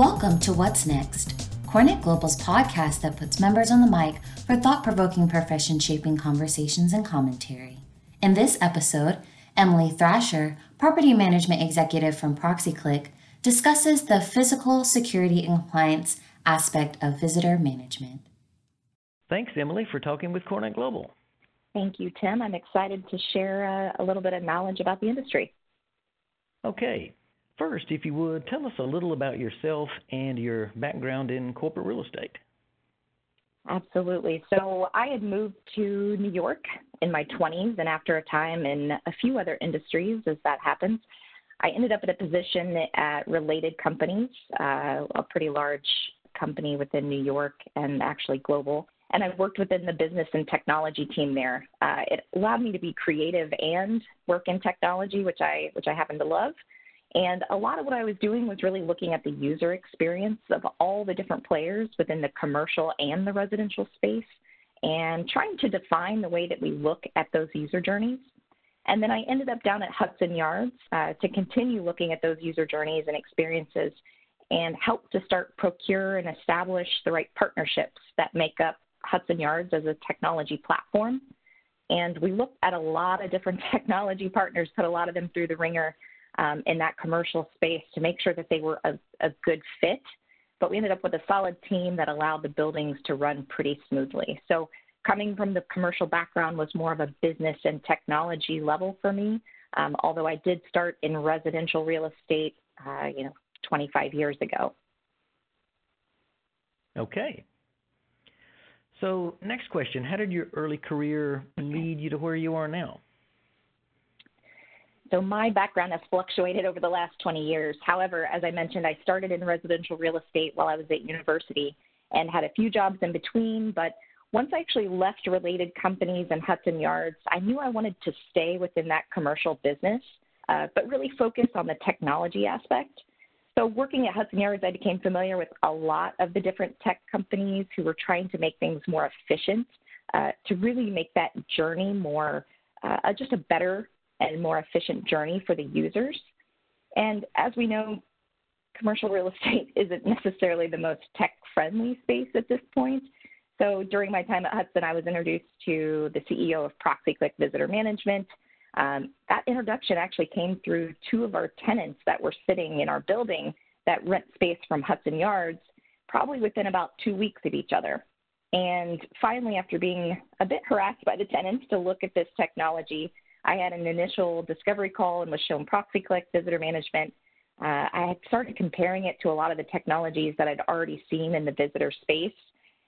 Welcome to What's Next, CoreNet Global's podcast that puts members on the mic for thought provoking profession shaping conversations and commentary. In this episode, Emily Thrasher, property management executive from ProxyClick, discusses the physical security and compliance aspect of visitor management. Thanks, Emily, for talking with CoreNet Global. Thank you, Tim. I'm excited to share uh, a little bit of knowledge about the industry. Okay. First, if you would, tell us a little about yourself and your background in corporate real estate. Absolutely. So I had moved to New York in my 20s, and after a time in a few other industries, as that happens, I ended up at a position at related companies, uh, a pretty large company within New York and actually global. And I worked within the business and technology team there. Uh, it allowed me to be creative and work in technology, which I which I happen to love. And a lot of what I was doing was really looking at the user experience of all the different players within the commercial and the residential space and trying to define the way that we look at those user journeys. And then I ended up down at Hudson Yards uh, to continue looking at those user journeys and experiences and help to start procure and establish the right partnerships that make up Hudson Yards as a technology platform. And we looked at a lot of different technology partners, put a lot of them through the ringer um, in that commercial space to make sure that they were a, a good fit. But we ended up with a solid team that allowed the buildings to run pretty smoothly. So coming from the commercial background was more of a business and technology level for me. Um, although I did start in residential real estate, uh, you know, 25 years ago. Okay. So, next question How did your early career lead you to where you are now? So, my background has fluctuated over the last 20 years. However, as I mentioned, I started in residential real estate while I was at university and had a few jobs in between, but once I actually left related companies and Hudson Yards, I knew I wanted to stay within that commercial business, uh, but really focus on the technology aspect. So, working at Hudson Yards, I became familiar with a lot of the different tech companies who were trying to make things more efficient uh, to really make that journey more, uh, just a better and more efficient journey for the users. And as we know, commercial real estate isn't necessarily the most tech friendly space at this point. So during my time at Hudson, I was introduced to the CEO of ProxyClick Visitor Management. Um, that introduction actually came through two of our tenants that were sitting in our building that rent space from Hudson Yards, probably within about two weeks of each other. And finally, after being a bit harassed by the tenants to look at this technology, I had an initial discovery call and was shown ProxyClick Visitor Management. Uh, I had started comparing it to a lot of the technologies that I'd already seen in the visitor space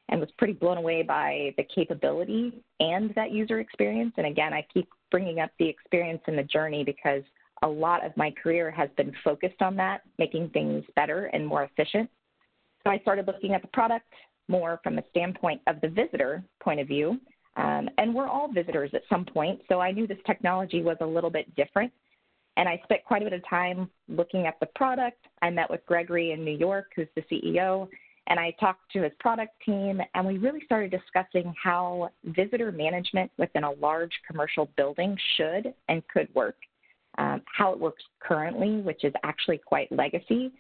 and was pretty blown away by the capability and that user experience. And again, I keep bringing up the experience and the journey because a lot of my career has been focused on that, making things better and more efficient. So I started looking at the product more from the standpoint of the visitor point of view. Um, and we're all visitors at some point, so I knew this technology was a little bit different. And I spent quite a bit of time looking at the product. I met with Gregory in New York, who's the CEO, and I talked to his product team, and we really started discussing how visitor management within a large commercial building should and could work, um, how it works currently, which is actually quite legacy,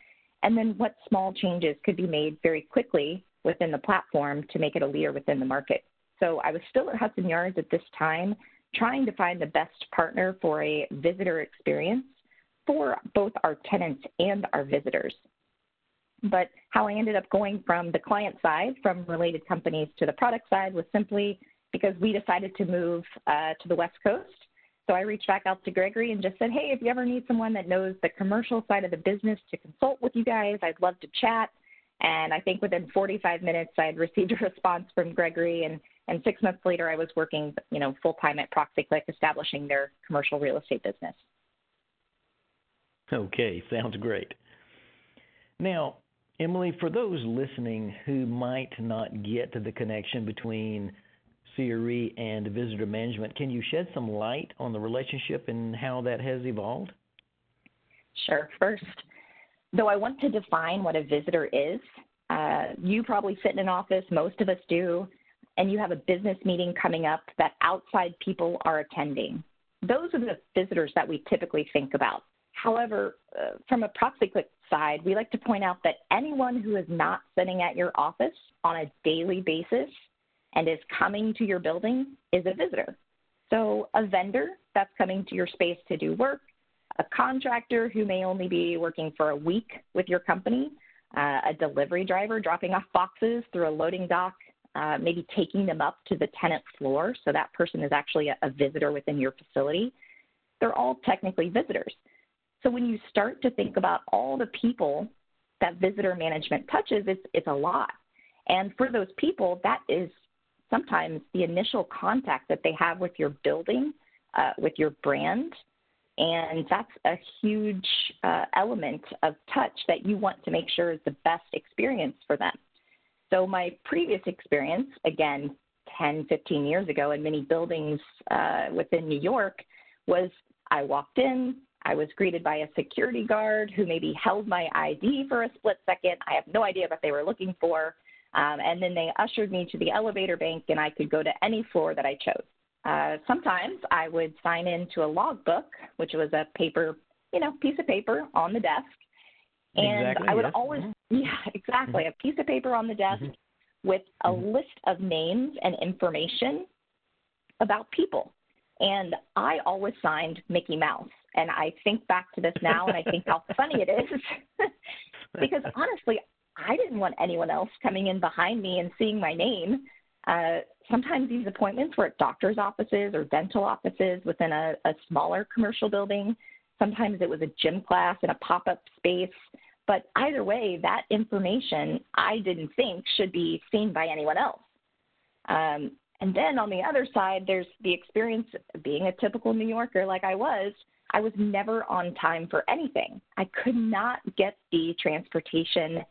and then what small changes could be made very quickly within the platform to make it a leader within the market. So I was still at Hudson Yards at this time, trying to find the best partner for a visitor experience for both our tenants and our visitors. But how I ended up going from the client side, from related companies to the product side, was simply because we decided to move uh, to the West Coast. So I reached back out to Gregory and just said, hey, if you ever need someone that knows the commercial side of the business to consult with you guys, I'd love to chat. And I think within 45 minutes, I had received a response from Gregory, and, and six months later, I was working, you know, full time at ProxyClick, establishing their commercial real estate business. Okay, sounds great. Now, Emily, for those listening who might not get to the connection between CRE and visitor management, can you shed some light on the relationship and how that has evolved? Sure. First, though I want to define what a visitor is, uh, you probably sit in an office, most of us do, and you have a business meeting coming up that outside people are attending. Those are the visitors that we typically think about. However, uh, from a ProxyClick side, we like to point out that anyone who is not sitting at your office on a daily basis and is coming to your building is a visitor. So, a vendor that's coming to your space to do work, a contractor who may only be working for a week with your company, uh, a delivery driver dropping off boxes through a loading dock, uh, maybe taking them up to the tenant floor. So, that person is actually a, a visitor within your facility. They're all technically visitors. So, when you start to think about all the people that visitor management touches, it's, it's a lot. And for those people, that is sometimes the initial contact that they have with your building, uh, with your brand. And that's a huge uh, element of touch that you want to make sure is the best experience for them. So, my previous experience, again, 10, 15 years ago in many buildings uh, within New York, was I walked in, I was greeted by a security guard who maybe held my ID for a split second. I have no idea what they were looking for. Um, and then they ushered me to the elevator bank, and I could go to any floor that I chose. Uh, sometimes I would sign into a logbook, which was a paper, you know, piece of paper on the desk. And exactly, I would yes. always. Yeah, exactly, mm-hmm. a piece of paper on the desk mm-hmm. with a mm-hmm. list of names and information about people. And I always signed Mickey Mouse. And I think back to this now and I think how funny it is. because honestly, I didn't want anyone else coming in behind me and seeing my name. Uh, sometimes these appointments were at doctor's offices or dental offices within a, a smaller commercial building. Sometimes it was a gym class in a pop up space. But either way, that information I didn't think should be seen by anyone else. Um, and then on the other side, there's the experience of being a typical New Yorker like I was. I was never on time for anything. I could not get the transportation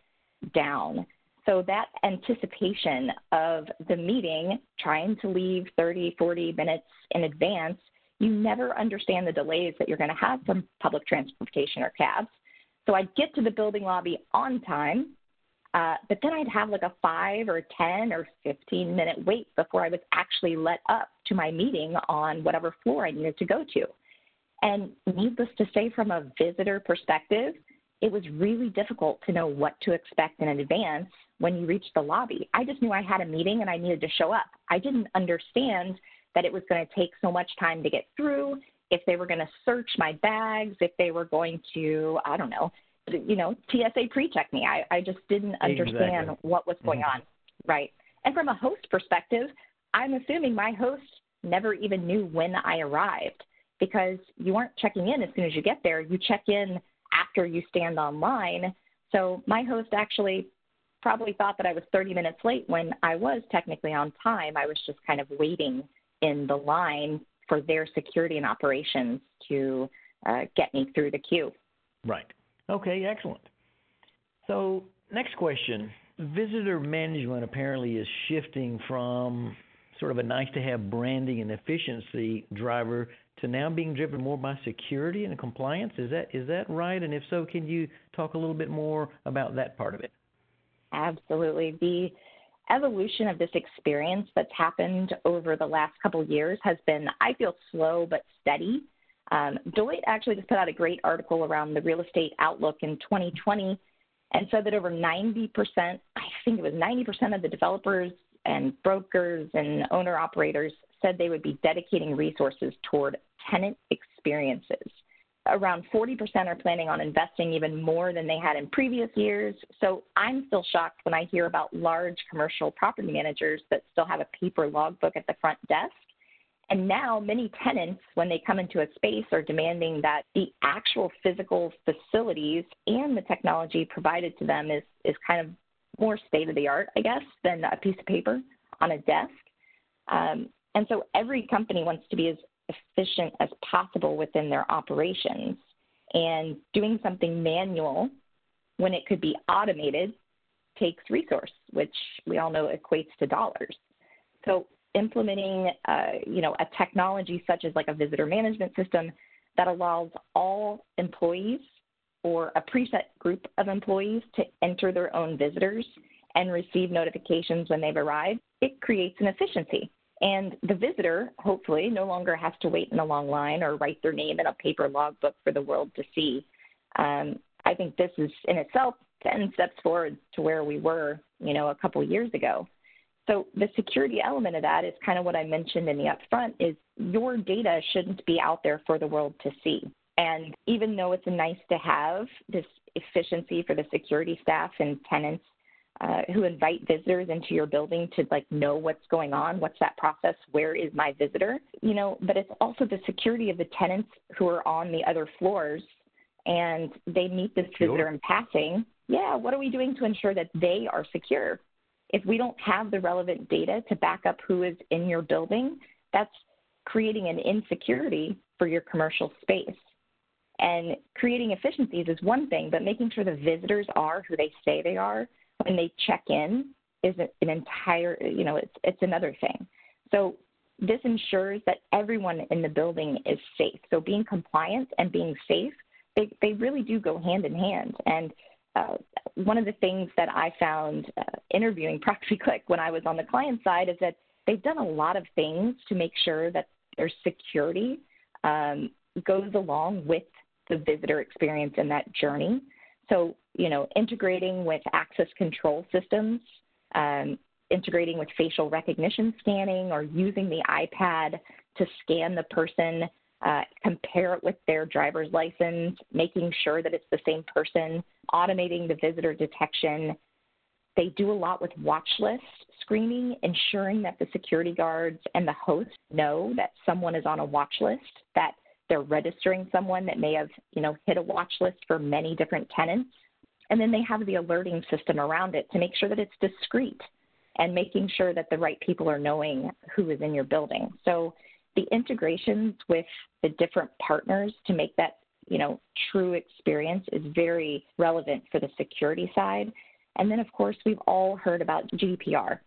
down. So that anticipation of the meeting, trying to leave 30, 40 minutes in advance, you never understand the delays that you're going to have from public transportation or cabs. So I'd get to the building lobby on time, uh, but then I'd have like a five or 10 or 15 minute wait before I was actually let up to my meeting on whatever floor I needed to go to. And needless to say, from a visitor perspective, it was really difficult to know what to expect in advance when you reached the lobby. I just knew I had a meeting and I needed to show up. I didn't understand that it was going to take so much time to get through, if they were going to search my bags, if they were going to, I don't know, you know, TSA pre-check me. I, I just didn't understand exactly. what was going mm-hmm. on. Right. And from a host perspective, I'm assuming my host never even knew when I arrived because you aren't checking in as soon as you get there. You check in after you stand online. So my host actually probably thought that I was 30 minutes late when I was technically on time. I was just kind of waiting in the line for their security and operations to uh, get me through the queue. Right. Okay, excellent. So, next question. Visitor management apparently is shifting from sort of a nice to have branding and efficiency driver to now being driven more by security and compliance. Is that is that right? And if so, can you talk a little bit more about that part of it? Absolutely. The evolution of this experience that's happened over the last couple years has been, I feel, slow but steady. Um, Deloitte actually just put out a great article around the real estate outlook in 2020 and said that over 90%, I think it was 90% of the developers and brokers and owner operators said they would be dedicating resources toward tenant experiences. Around 40% are planning on investing even more than they had in previous years. So I'm still shocked when I hear about large commercial property managers that still have a paper logbook at the front desk. And now many tenants, when they come into a space, are demanding that the actual physical facilities and the technology provided to them is, is kind of more state of the art, I guess, than a piece of paper on a desk. Um, and so every company wants to be as efficient as possible within their operations. And doing something manual when it could be automated takes resource, which we all know equates to dollars. So implementing, uh, you know, a technology such as like a visitor management system that allows all employees or a preset group of employees to enter their own visitors and receive notifications when they've arrived, it creates an efficiency. And the visitor, hopefully, no longer has to wait in a long line or write their name in a paper logbook for the world to see. Um, I think this is in itself 10 steps forward to where we were, you know, a couple years ago. So the security element of that is kind of what I mentioned in the upfront is your data shouldn't be out there for the world to see. And even though it's nice to have this efficiency for the security staff and tenants uh, who invite visitors into your building to like know what's going on, what's that process, where is my visitor, you know, but it's also the security of the tenants who are on the other floors and they meet this sure. visitor in passing. Yeah, what are we doing to ensure that they are secure? If we don't have the relevant data to back up who is in your building, that's creating an insecurity for your commercial space. And creating efficiencies is one thing, but making sure the visitors are who they say they are when they check in is an entire, you know, it's, it's another thing. So this ensures that everyone in the building is safe. So being compliant and being safe, they, they really do go hand in hand. And uh, one of the things that I found uh, interviewing ProxyClick when I was on the client side is that they've done a lot of things to make sure that their security um, goes along with the visitor experience and that journey. So, you know, integrating with access control systems, um, integrating with facial recognition scanning, or using the iPad to scan the person, uh, compare it with their driver's license, making sure that it's the same person, automating the visitor detection. They do a lot with watch list screening, ensuring that the security guards and the host know that someone is on a watch list, that they're registering someone that may have, you know, hit a watch list for many different tenants. And then they have the alerting system around it to make sure that it's discreet and making sure that the right people are knowing who is in your building. So the integrations with the different partners to make that, you know, true experience is very relevant for the security side. And then of course we've all heard about GDPR.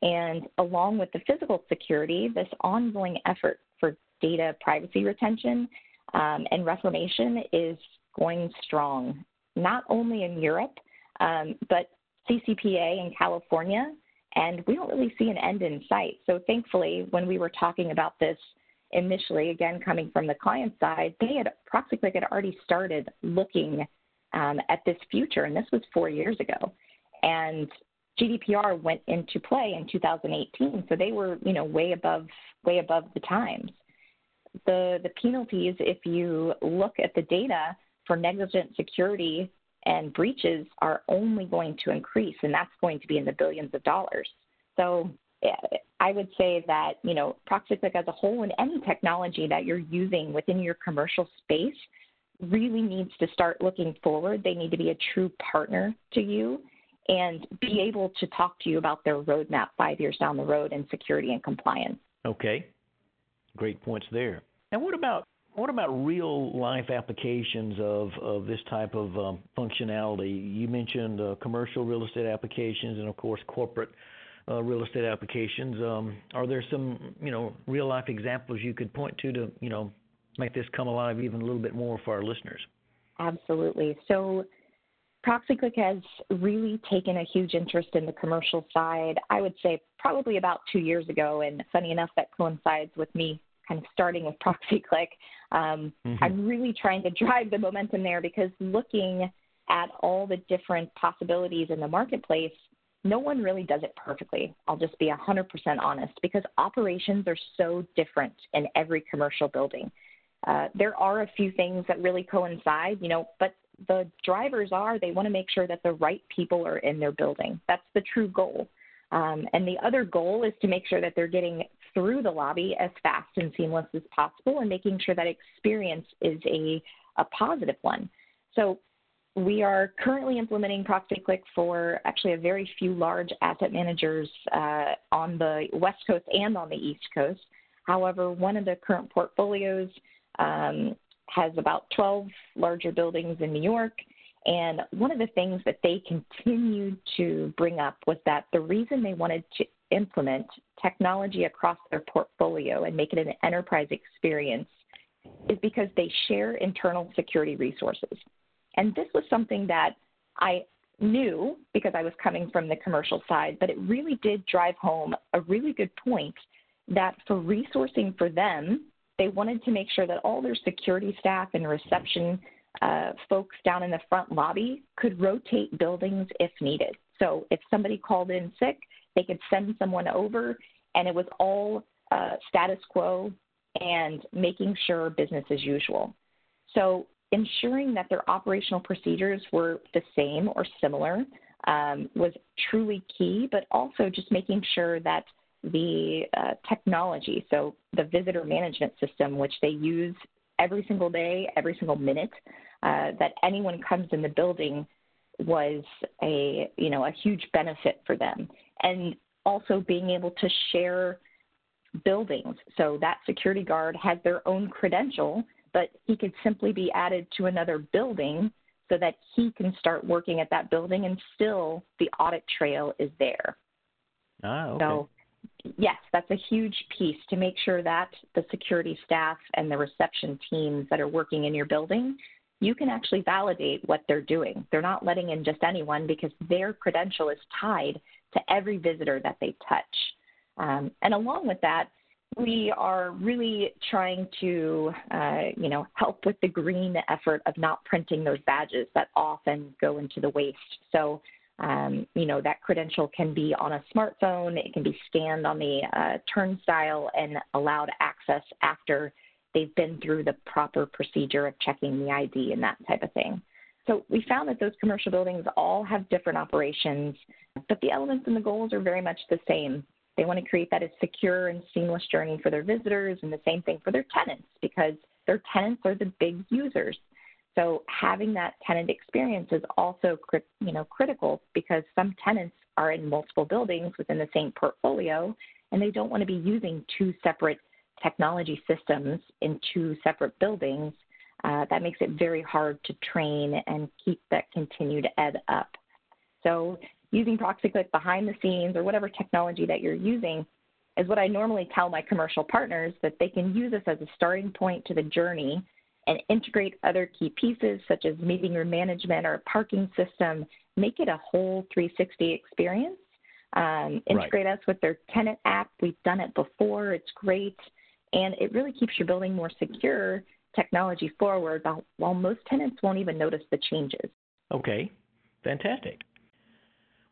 And along with the physical security, this ongoing effort for data privacy retention um, and reformation is going strong, not only in Europe, um, but CCPA in California, and we don't really see an end in sight. So thankfully, when we were talking about this initially, again coming from the client side, they had ProxyClick had already started looking um, at this future, and this was four years ago. And GDPR went into play in 2018, so they were, you know, way above way above the times the, the penalties, if you look at the data for negligent security and breaches, are only going to increase, and that's going to be in the billions of dollars. So eh, I would say that, you know, ProxyClick as a whole and any technology that you're using within your commercial space really needs to start looking forward. They need to be a true partner to you and be able to talk to you about their roadmap five years down the road in security and compliance. Okay. Great points there. And what about what about real life applications of, of this type of um, functionality? You mentioned uh, commercial real estate applications and, of course, corporate uh, real estate applications. Um, are there some, you know, real life examples you could point to to, you know, make this come alive even a little bit more for our listeners? Absolutely. So, ProxyClick has really taken a huge interest in the commercial side. I would say probably about two years ago, and funny enough, that coincides with me kind of starting with ProxyClick. Um, mm-hmm. I'm really trying to drive the momentum there because looking at all the different possibilities in the marketplace, no one really does it perfectly. I'll just be 100% honest because operations are so different in every commercial building. Uh, there are a few things that really coincide, you know, but the drivers are they want to make sure that the right people are in their building. That's the true goal. Um, and the other goal is to make sure that they're getting through the lobby as fast and seamless as possible and making sure that experience is a, a positive one. So we are currently implementing ProxyClick for actually a very few large asset managers uh, on the West Coast and on the East Coast. However, one of the current portfolios um, has about 12 larger buildings in New York. And one of the things that they continued to bring up was that the reason they wanted to implement technology across their portfolio and make it an enterprise experience is because they share internal security resources. And this was something that I knew because I was coming from the commercial side, but it really did drive home a really good point that for resourcing for them, they wanted to make sure that all their security staff and reception uh, folks down in the front lobby could rotate buildings if needed. So if somebody called in sick, they could send someone over, and it was all uh, status quo and making sure business as usual. So ensuring that their operational procedures were the same or similar um, was truly key, but also just making sure that the uh, technology, so the visitor management system, which they use every single day, every single minute, uh, that anyone comes in the building was a you know a huge benefit for them, and also being able to share buildings. So that security guard has their own credential, but he could simply be added to another building so that he can start working at that building and still the audit trail is there. Ah, okay. So, yes, that's a huge piece to make sure that the security staff and the reception teams that are working in your building, you can actually validate what they're doing. They're not letting in just anyone because their credential is tied to every visitor that they touch. Um, and along with that, we are really trying to, uh, you know, help with the green effort of not printing those badges that often go into the waste. So, um, you know, that credential can be on a smartphone, it can be scanned on the uh, turnstile and allowed access after they've been through the proper procedure of checking the ID and that type of thing. So we found that those commercial buildings all have different operations, but the elements and the goals are very much the same. They want to create that as secure and seamless journey for their visitors, and the same thing for their tenants because their tenants are the big users. So having that tenant experience is also you know critical because some tenants are in multiple buildings within the same portfolio, and they don't want to be using two separate technology systems in two separate buildings. Uh, that makes it very hard to train and keep that continued ed up. So using ProxyClick behind the scenes or whatever technology that you're using is what I normally tell my commercial partners that they can use this as a starting point to the journey and integrate other key pieces such as meeting room management or a parking system, make it a whole 360 experience. Um, integrate right. us with their tenant app. We've done it before, it's great. And it really keeps your building more secure, technology forward, while, most tenants won't even notice the changes. Okay, fantastic.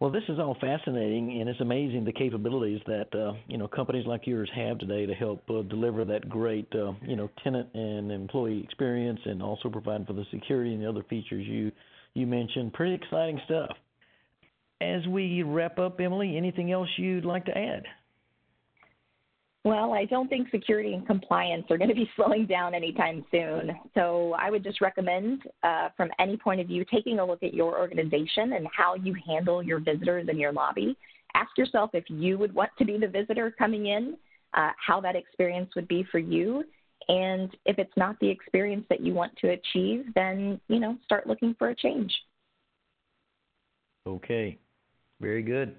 Well, this is all fascinating, and it's amazing the capabilities that uh, you know companies like yours have today to help uh, deliver that great uh, you know tenant and employee experience, and also provide for the security and the other features you you mentioned. Pretty exciting stuff. As we wrap up, Emily, anything else you'd like to add? Well, I don't think security and compliance are going to be slowing down anytime soon. So I would just recommend, uh, from any point of view, taking a look at your organization and how you handle your visitors in your lobby. Ask yourself if you would want to be the visitor coming in, uh, how that experience would be for you. And if it's not the experience that you want to achieve, then, you know, start looking for a change. Okay, very good.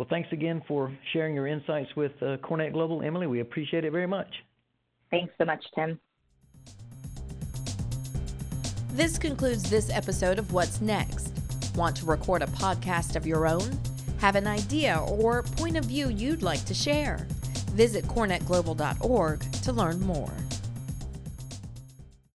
Well, thanks again for sharing your insights with uh, CoreNet Global, Emily. We appreciate it very much. Thanks so much, Tim. This concludes this episode of What's Next. Want to record a podcast of your own? Have an idea or point of view you'd like to share? Visit corenetglobal.org to learn more.